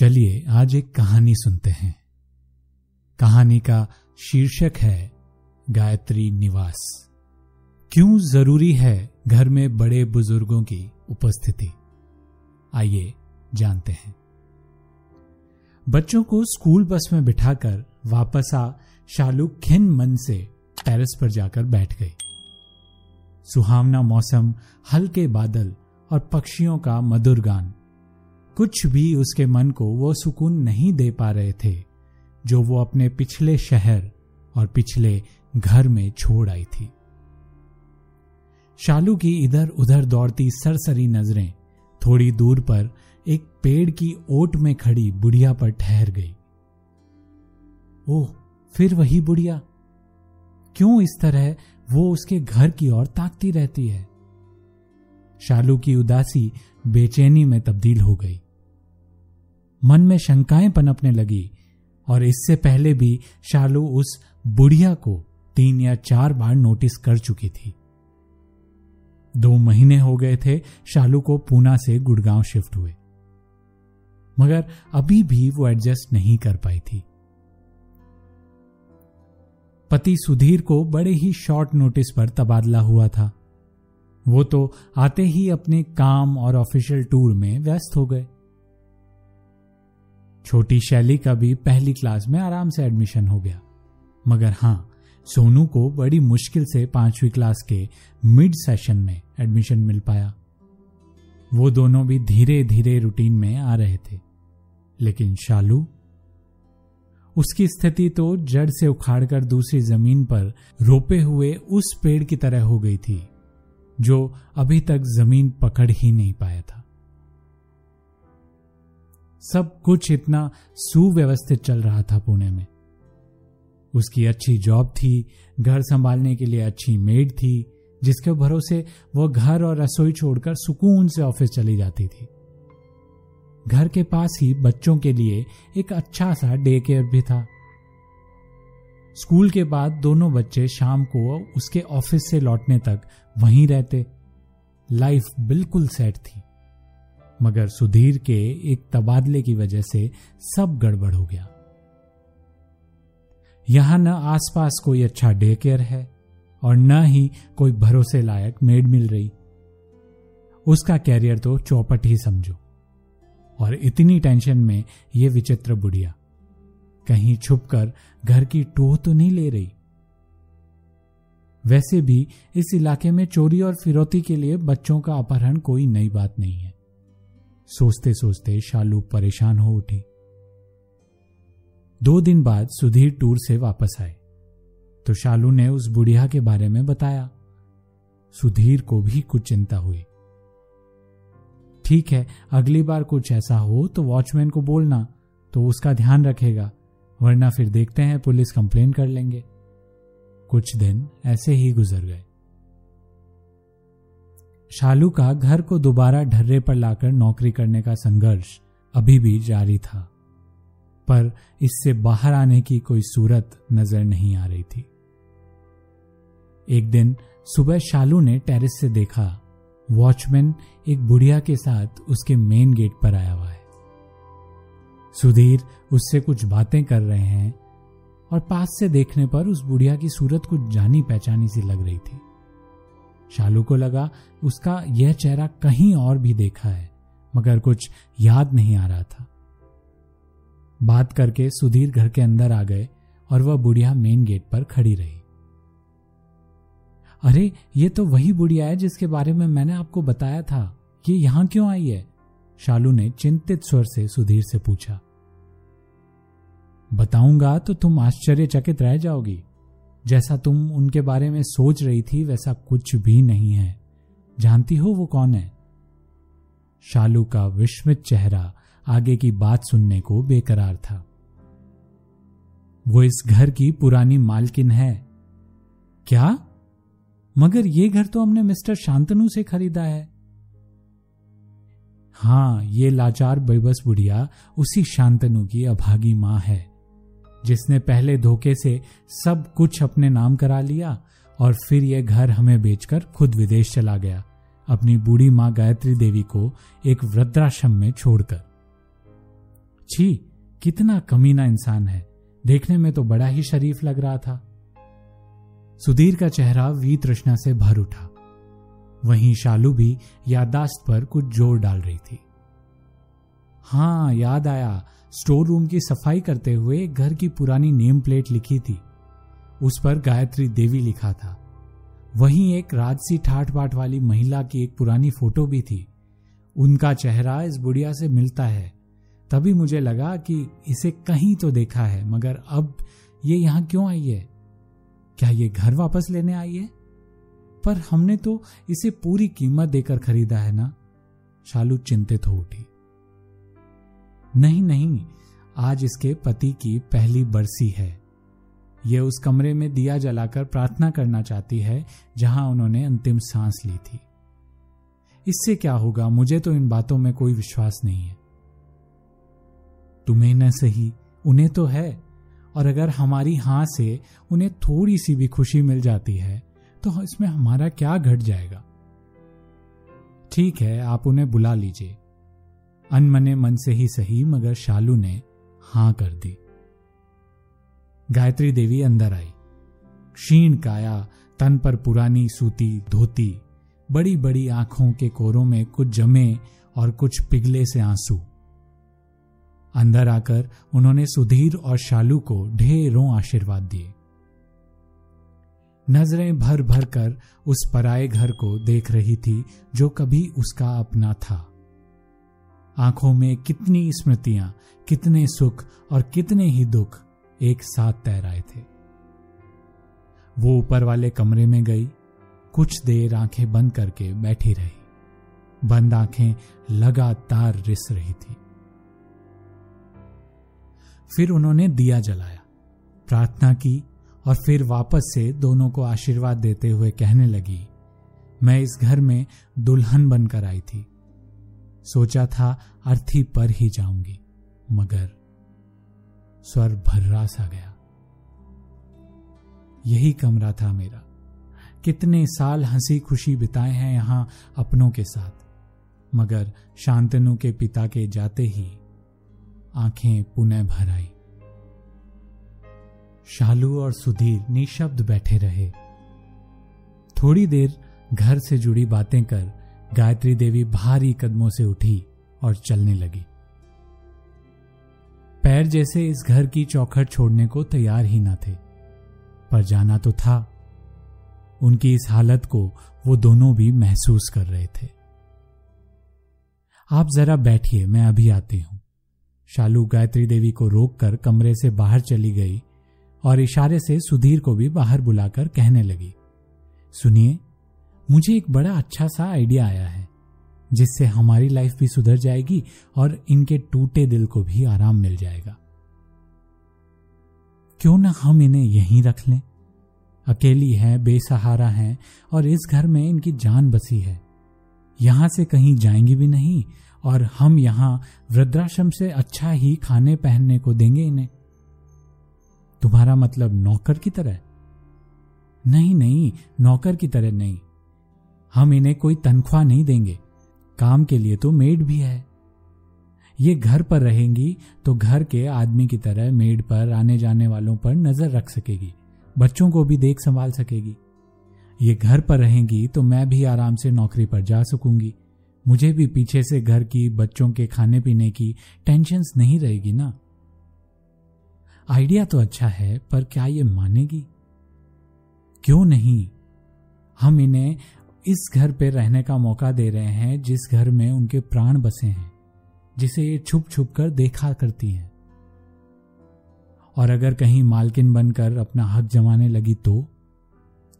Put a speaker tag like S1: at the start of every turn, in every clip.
S1: चलिए, आज एक कहानी सुनते हैं। कहानी का शीर्षक है, गायत्री निवास। क्यों ज़रूरी है घर में बड़े बुज़ुर्गों की उपस्थिति? आइए जानते हैं। बच्चों को स्कूल बस में बिठाकर वापस आ शालू खिन मन से टेरेस पर जाकर बैठ गई। सुहावना मौसम, हल्के बादल और पक्षियों का मधुर गान। कुछ भी उसके मन को वो सुकून नहीं दे पा रहे थे, जो वो अपने पिछले शहर और पिछले घर में छोड़ आई थी। शालू की इधर उधर दौड़ती सरसरी नज़रें थोड़ी दूर पर एक पेड़ की ओट में खड़ी बुढ़िया पर ठहर गई। ओह, फिर वही बुढ़िया। क्यों इस तरह वो उसके घर की ओर ताकती रहती है? शालू की उदासी बेचैनी में तब्दील हो गई। मन में शंकाएँ पनपने लगी, और इससे पहले भी शालू उस बुढ़िया को तीन या चार बार नोटिस कर चुकी थी। दो महीने हो गए थे शालू को पूना से गुड़गांव शिफ्ट हुए। मगर अभी भी वो एडजस्ट नहीं कर पाई थी। पति सुधीर को बड़े ही शॉर्ट नोटिस पर तबादला हुआ था। वो तो आते ही अपने काम और ऑफिशियल टूर में व्यस्त हो गए। छोटी शैली का भी पहली क्लास में आराम से एडमिशन हो गया। मगर हाँ, सोनू को बड़ी मुश्किल से पांचवी क्लास के मिड सेशन में एडमिशन मिल पाया। वो दोनों भी धीरे धीरे रूटीन में आ रहे थे। लेकिन शालू? उसकी स्थिति तो जड़ से उखाड़कर दूसरी ज़मीन पर रोपे हुए उस पेड़ की तरह हो गई थी, जो अभी तक ज़मीन पकड़ ही नहीं पाया था। सब कुछ इतना सुव्यवस्थित चल रहा था पुणे में। उसकी अच्छी जॉब थी, घर संभालने के लिए अच्छी मेड थी, जिसके भरोसे वह घर और रसोई छोड़कर सुकून से ऑफ़िस चली जाती थी। घर के पास ही बच्चों के लिए एक अच्छा सा डे केयर भी था। स्कूल के बाद दोनों बच्चे शाम को उसके ऑफ़िस से लौटने तक वहीं रहते। लाइफ बिल्कुल सेट थी। मगर सुधीर के एक तबादले की वजह से सब गड़बड़ हो गया। यहाँ न आसपास कोई अच्छा डे केयर है और न ही कोई भरोसे लायक मेड मिल रही। उसका कैरियर तो चौपट ही समझो। और इतनी टेंशन में यह विचित्र बुढ़िया, कहीं छुपकर घर की टोह तो नहीं ले रही। वैसे भी इस इलाके में चोरी और फिरौती के लिए बच्चों का अपहरण कोई नई बात नहीं है। सोचते सोचते शालू परेशान हो उठी। दो दिन बाद सुधीर टूर से वापस आए। तो शालू ने उस बुढ़िया के बारे में बताया। सुधीर को भी कुछ चिंता हुई। ठीक है, अगली बार कुछ ऐसा हो तो वॉचमैन को बोलना तो उसका ध्यान रखेगा, वरना फिर देखते हैं पुलिस कंप्लेन कर लेंगे। कुछ दिन ऐसे ही गुजर गए। शालू का घर को दोबारा ढर्रे पर लाकर नौकरी करने का संघर्ष अभी भी जारी था, पर इससे बाहर आने की कोई सूरत नज़र नहीं आ रही थी। एक दिन सुबह शालू ने टेरिस से देखा, वॉचमैन एक बुढ़िया के साथ उसके मेन गेट पर आया हुआ है। सुधीर उससे कुछ बातें कर रहे हैं और पास से देखने पर उस बुढ़िया की सूरत कुछ जानी पहचानी सी लग रही थी। शालू को लगा, उसका यह चेहरा कहीं और भी देखा है, मगर कुछ याद नहीं आ रहा था। बात करके सुधीर घर के अंदर आ गए और वह बुढ़िया मेन गेट पर खड़ी रही। अरे, ये तो वही बुढ़िया है जिसके बारे में मैंने आपको बताया था। ये यहाँ क्यों आई है? शालू ने चिंतित स्वर से सुधीर से पूछा। बताऊँगा तो तुम आश्चर्यचकित रह जाओगी। जैसा तुम उनके बारे में सोच रही थी, वैसा कुछ भी नहीं है। जानती हो वो कौन है? शालू का विस्मित चेहरा आगे की बात सुनने को बेकरार था। वो इस घर की पुरानी मालकिन है। क्या? मगर ये घर तो हमने मिस्टर शांतनु से खरीदा है। हाँ, ये लाचार बेबस बुढ़िया उसी शांतनु की अभागी माँ है। जिसने पहले धोखे से सब कुछ अपने नाम करा लिया और फिर यह घर हमें बेचकर खुद विदेश चला गया, अपनी बूढ़ी माँ गायत्री देवी को एक वृद्धाश्रम में छोड़कर। छी, कितना कमीना इंसान है। देखने में तो बड़ा ही शरीफ लग रहा था। सुधीर का चेहरा वी तृष्णा से भर उठा। वहीं शालू भी यादाश्त पर कुछ ज़ोर डाल रही थी। हाँ याद आया। स्टोर रूम की सफ़ाई करते हुए घर की पुरानी नेम प्लेट लिखी थी। उस पर गायत्री देवी लिखा था। वहीं एक राजसी ठाठ बाट वाली महिला की एक पुरानी फ़ोटो भी थी। उनका चेहरा इस बुढ़िया से मिलता है। तभी मुझे लगा कि इसे कहीं तो देखा है, मगर अब ये यहाँ क्यों आई है? क्या ये घर वापस लेने आई है? पर हमने तो इसे पूरी कीमत देकर खरीदा है ना? शालू चिंतित हो उठी। नहीं नहीं, आज इसके पति की पहली बरसी है। यह उस कमरे में दिया जलाकर प्रार्थना करना चाहती है, जहाँ उन्होंने अंतिम सांस ली थी। इससे क्या होगा? मुझे तो इन बातों में कोई विश्वास नहीं है। तुम्हें न सही, उन्हें तो है। और अगर हमारी हाँ से उन्हें थोड़ी सी भी खुशी मिल जाती है तो इसमें हमारा क्या घट जाएगा? ठीक है, आप उन्हें बुला लीजिए। अनमने मन से ही सही, मगर शालू ने हाँ कर दी। गायत्री देवी अंदर आई। क्षीण काया, तन पर पुरानी सूती धोती बड़ी बड़ी आँखों के कोरों में कुछ जमे और कुछ पिघले से आँसू। अंदर आकर उन्होंने सुधीर और शालू को ढेरों आशीर्वाद दिए। नज़रें भर भर कर उस पराए घर को देख रही थी, जो कभी उसका अपना था। आँखों में कितनी स्मृतियाँ, कितने सुख और कितने ही दुख एक साथ तैर आए थे। वो ऊपर वाले कमरे में गई, कुछ देर आँखें बंद करके बैठी रही। बंद आँखें लगातार रिस रही थी। फिर उन्होंने दिया जलाया, प्रार्थना की और फिर वापस से दोनों को आशीर्वाद देते हुए कहने लगी, मैं इस घर में दुल्हन बनकर आई थी। सोचा था अर्थी पर ही जाऊँगी, मगर स्वर भर्रा सा गया। यही कमरा था मेरा। कितने साल हँसी खुशी बिताए हैं यहाँ अपनों के साथ, मगर शांतनु के पिता के जाते ही आँखें पुनः भर आई। शालू और सुधीर निशब्द बैठे रहे। थोड़ी देर घर से जुड़ी बातें कर गायत्री देवी भारी कदमों से उठी और चलने लगी। पैर जैसे इस घर की चौखट छोड़ने को तैयार ही न थे। पर जाना तो था। उनकी इस हालत को वो दोनों भी महसूस कर रहे थे। आप जरा बैठिए, मैं अभी आती हूँ। शालू गायत्री देवी को रोककर कमरे से बाहर चली गई और इशारे से सुधीर को भी बाहर बुलाकर कहने लगी। सुनिए मुझे एक बड़ा अच्छा सा आइडिया आया है, जिससे हमारी लाइफ भी सुधर जाएगी और इनके टूटे दिल को भी आराम मिल जाएगा। क्यों ना हम इन्हें यहीं रख लें? अकेली है, बेसहारा है, और इस घर में इनकी जान बसी है। यहाँ से कहीं जाएँगी भी नहीं, और हम यहाँ वृद्धाश्रम से अच्छा ही खाने पहनने को देंगे इन्हें। तुम्हारा मतलब नौकर की तरह? नहीं नहीं, नौकर की तरह नहीं। हम इन्हें कोई तनख्वाह नहीं देंगे। काम के लिए तो मेड भी है। ये घर पर रहेंगी तो घर के आदमी की तरह मेड पर आने जाने वालों पर नज़र रख सकेगी। बच्चों को भी देख संभाल सकेगी। ये घर पर रहेंगी तो मैं भी आराम से नौकरी पर जा सकूँगी। मुझे भी पीछे से घर की, बच्चों के खाने पीने की टेंशन नहीं रहेगी ना? आइडिया तो अच्छा है, पर क्या ये मानेगी? क्यों नहीं? हम इन्हें इस घर पे रहने का मौका दे रहे हैं जिस घर में उनके प्राण बसे हैं, जिसे ये छुप छुप कर देखा करती हैं। और अगर कहीं मालकिन बनकर अपना हक जमाने लगी तो?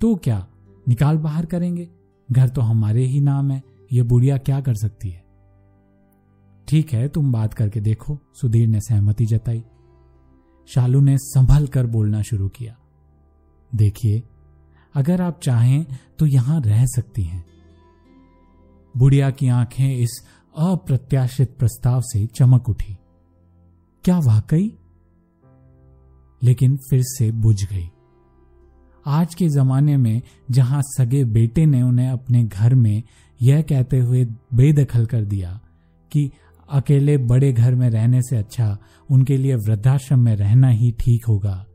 S1: तो क्या निकाल बाहर करेंगे? घर तो हमारे ही नाम है, ये बुढ़िया क्या कर सकती है? ठीक है, तुम बात करके देखो, सुधीर ने सहमति जताई। शालू ने संभल कर बोलना शुरू किया। देखिए अगर आप चाहें तो यहाँ रह सकती हैं। बुढ़िया की आँखें इस अप्रत्याशित प्रस्ताव से चमक उठी। क्या वाकई? लेकिन फिर से बुझ गई। आज के जमाने में जहाँ सगे बेटे ने उन्हें अपने घर में यह कहते हुए बेदखल कर दिया कि अकेले बड़े घर में रहने से अच्छा उनके लिए वृद्धाश्रम में रहना ही ठीक होगा।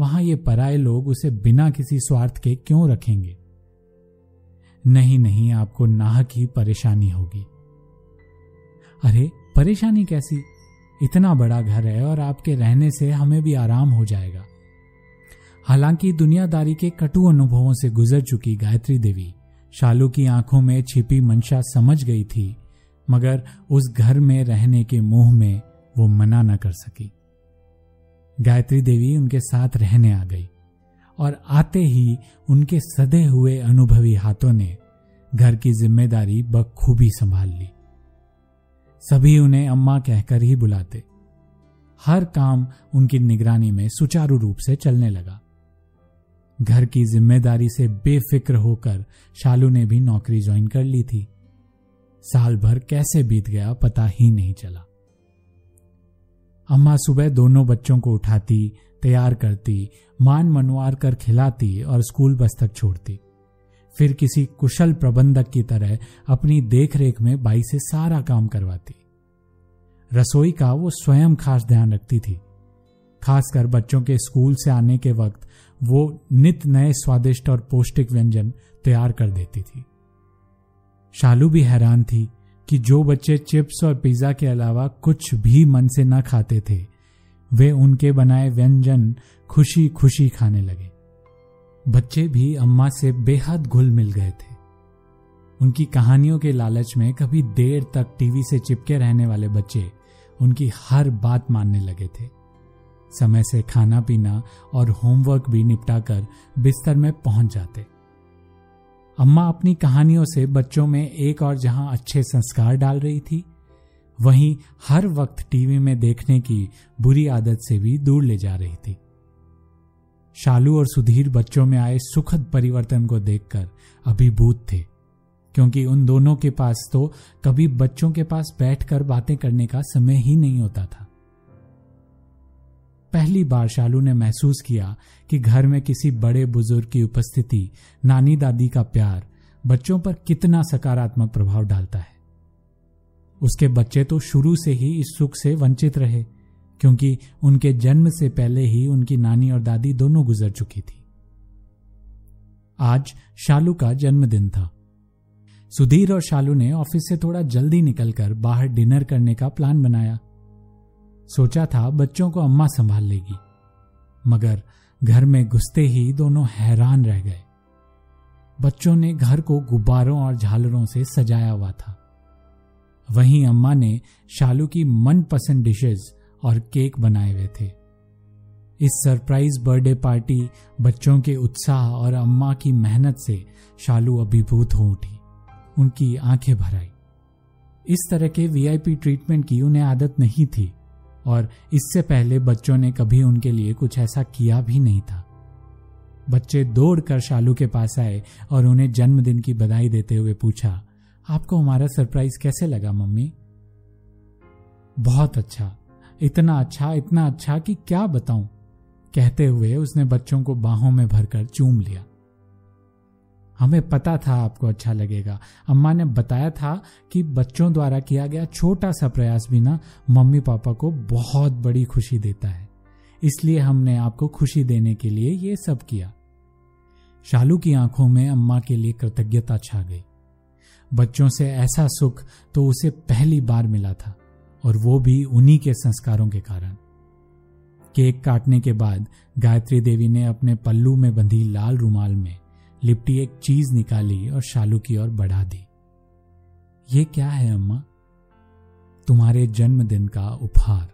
S1: वहाँ ये पराए लोग उसे बिना किसी स्वार्थ के क्यों रखेंगे? नहीं नहीं, आपको नाहक ही परेशानी होगी। अरे, परेशानी कैसी? इतना बड़ा घर है और आपके रहने से हमें भी आराम हो जाएगा। हालाँकि दुनियादारी के कटु अनुभवों से गुजर चुकी गायत्री देवी, शालू की आँखों में छिपी मंशा समझ गई थी, मगर उस घर में रहने के मोह में वो मना न कर सकी। गायत्री देवी उनके साथ रहने आ गई और आते ही उनके सदे हुए अनुभवी हाथों ने घर की ज़िम्मेदारी बखूबी संभाल ली। सभी उन्हें अम्मा कहकर ही बुलाते। हर काम उनकी निगरानी में सुचारू रूप से चलने लगा। घर की ज़िम्मेदारी से बेफिक्र होकर शालू ने भी नौकरी ज्वाइन कर ली थी। साल भर कैसे बीत गया पता ही नहीं चला। अम्मा सुबह दोनों बच्चों को उठाती, तैयार करती, मान मनवार कर खिलाती और स्कूल बस तक छोड़ती। फिर किसी कुशल प्रबंधक की तरह अपनी देखरेख में बाई से सारा काम करवाती। रसोई का वो स्वयं खास ध्यान रखती थी। खासकर बच्चों के स्कूल से आने के वक्त वो नित नए स्वादिष्ट और पौष्टिक व्यंजन तैयार कर देती थी। शालू भी हैरान थी कि जो बच्चे चिप्स और पिज्जा के अलावा कुछ भी मन से न खाते थे, वे उनके बनाए व्यंजन खुशी खुशी खाने लगे। बच्चे भी अम्मा से बेहद घुल मिल गए थे। उनकी कहानियों के लालच में कभी देर तक टीवी से चिपके रहने वाले बच्चे उनकी हर बात मानने लगे थे। समय से खाना पीना और होमवर्क भी निपटाकर बिस्तर में पहुँच जाते। अम्मा अपनी कहानियों से बच्चों में एक और जहाँ अच्छे संस्कार डाल रही थी, वहीं हर वक्त टीवी में देखने की बुरी आदत से भी दूर ले जा रही थी। शालू और सुधीर बच्चों में आए सुखद परिवर्तन को देखकर अभिभूत थे, क्योंकि उन दोनों के पास तो कभी बच्चों के पास बैठकर बातें करने का समय ही नहीं होता था। पहली बार शालू ने महसूस किया कि घर में किसी बड़े बुज़ुर्ग की उपस्थिति, नानी दादी का प्यार, बच्चों पर कितना सकारात्मक प्रभाव डालता है। उसके बच्चे तो शुरू से ही इस सुख से वंचित रहे, क्योंकि उनके जन्म से पहले ही उनकी नानी और दादी दोनों गुजर चुकी थी। आज शालू का जन्मदिन था। सुधीर और शालू ने ऑफ़िस से थोड़ा जल्दी निकलकर बाहर डिनर करने का प्लान बनाया। सोचा था बच्चों को अम्मा संभाल लेगी। मगर घर में घुसते ही दोनों हैरान रह गए। बच्चों ने घर को गुब्बारों और झालरों से सजाया हुआ था। वहीं अम्मा ने शालू की मनपसंद डिशेज और केक बनाए हुए थे। इस सरप्राइज़ बर्थडे पार्टी बच्चों के उत्साह और अम्मा की मेहनत से शालू अभिभूत हो उठी। उनकी आँखें भर आई। इस तरह के वीआईपी ट्रीटमेंट की उन्हें आदत नहीं थी। और इससे पहले बच्चों ने कभी उनके लिए कुछ ऐसा किया भी नहीं था। बच्चे दौड़कर शालू के पास आए और उन्हें जन्मदिन की बधाई देते हुए पूछा, आपको हमारा सरप्राइज़ कैसे लगा, मम्मी? बहुत अच्छा। इतना अच्छा इतना अच्छा कि क्या बताऊँ? कहते हुए उसने बच्चों को बाहों में भरकर चूम लिया। हमें पता था आपको अच्छा लगेगा। अम्मा ने बताया था कि बच्चों द्वारा किया गया छोटा सा प्रयास भी ना मम्मी पापा को बहुत बड़ी खुशी देता है। इसलिए हमने आपको खुशी देने के लिए ये सब किया। शालू की आँखों में अम्मा के लिए कृतज्ञता छा गई। बच्चों से ऐसा सुख तो उसे पहली बार मिला था और वो भी उन्हीं के संस्कारों के कारण। केक काटने के बाद गायत्री देवी ने अपने पल्लू में बंधी लाल रुमाल में लिपटी एक चीज़ निकाली और शालू की ओर बढ़ा दी। ये क्या है, अम्मा? तुम्हारे जन्मदिन का उपहार।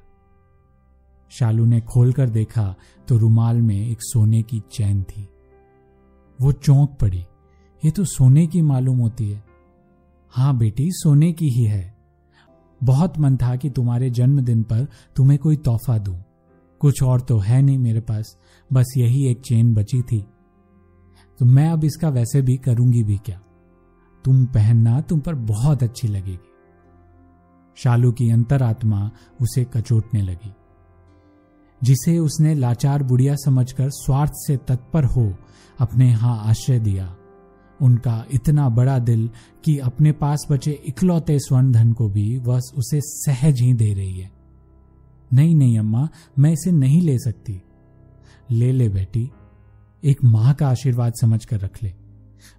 S1: शालू ने खोलकर देखा तो रुमाल में एक सोने की चैन थी। वो चौंक पड़ी। ये तो सोने की मालूम होती है। हाँ बेटी, सोने की ही है। बहुत मन था कि तुम्हारे जन्मदिन पर तुम्हें कोई तोहफा दूँ। कुछ और तो है नहीं मेरे पास। बस यही एक चेन बची थी। तो मैं अब इसका वैसे भी करूँगी भी क्या? तुम पहनना तुम पर बहुत अच्छी लगेगी। शालू की अंतरात्मा उसे कचोटने लगी। जिसे उसने लाचार बुढ़िया समझकर स्वार्थ से तत्पर हो अपने यहाँ आश्रय दिया, उनका इतना बड़ा दिल कि अपने पास बचे इकलौते स्वर्ण धन को भी वह उसे सहज ही दे रही है। नहीं नहीं, अम्मा, मैं इसे नहीं ले सकती। ले ले बेटी। एक माँ का आशीर्वाद समझ कर रख ले।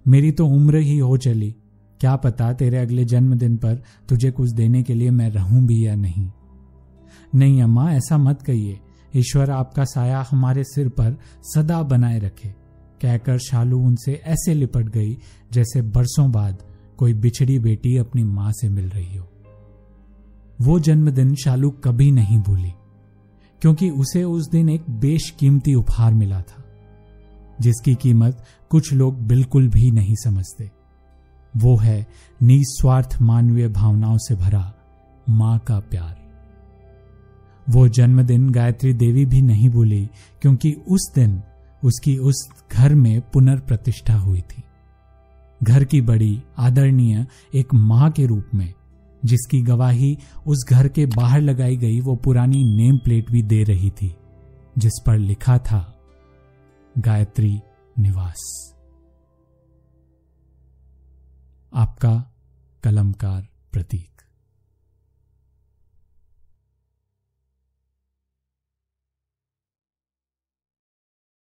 S1: मेरी तो उम्र ही हो चली। क्या पता तेरे अगले जन्मदिन पर तुझे कुछ देने के लिए मैं रहूँ भी या नहीं। नहीं अम्मा, ऐसा मत कहिए। ईश्वर आपका साया हमारे सिर पर सदा बनाए रखे। कहकर शालू उनसे ऐसे लिपट गई, जैसे बरसों बाद कोई बिछड़ी बेटी अपनी माँ से मिल रही हो। वो जन्मदिन शालू कभी नहीं भूली, क्योंकि उसे उस दिन एक बेशकीमती उपहार मिला था। जिसकी कीमत कुछ लोग बिल्कुल भी नहीं समझते। वो है निस्वार्थ मानवीय भावनाओं से भरा माँ का प्यार। वो जन्मदिन गायत्री देवी भी नहीं भूली, क्योंकि उस दिन उसकी उस घर में पुनर्प्रतिष्ठा हुई थी। घर की बड़ी आदरणीय एक माँ के रूप में, जिसकी गवाही उस घर के बाहर लगाई गई वो पुरानी नेम प्लेट भी दे रही थी, जिस पर लिखा था गायत्री निवास। आपका कलमकार प्रतीक।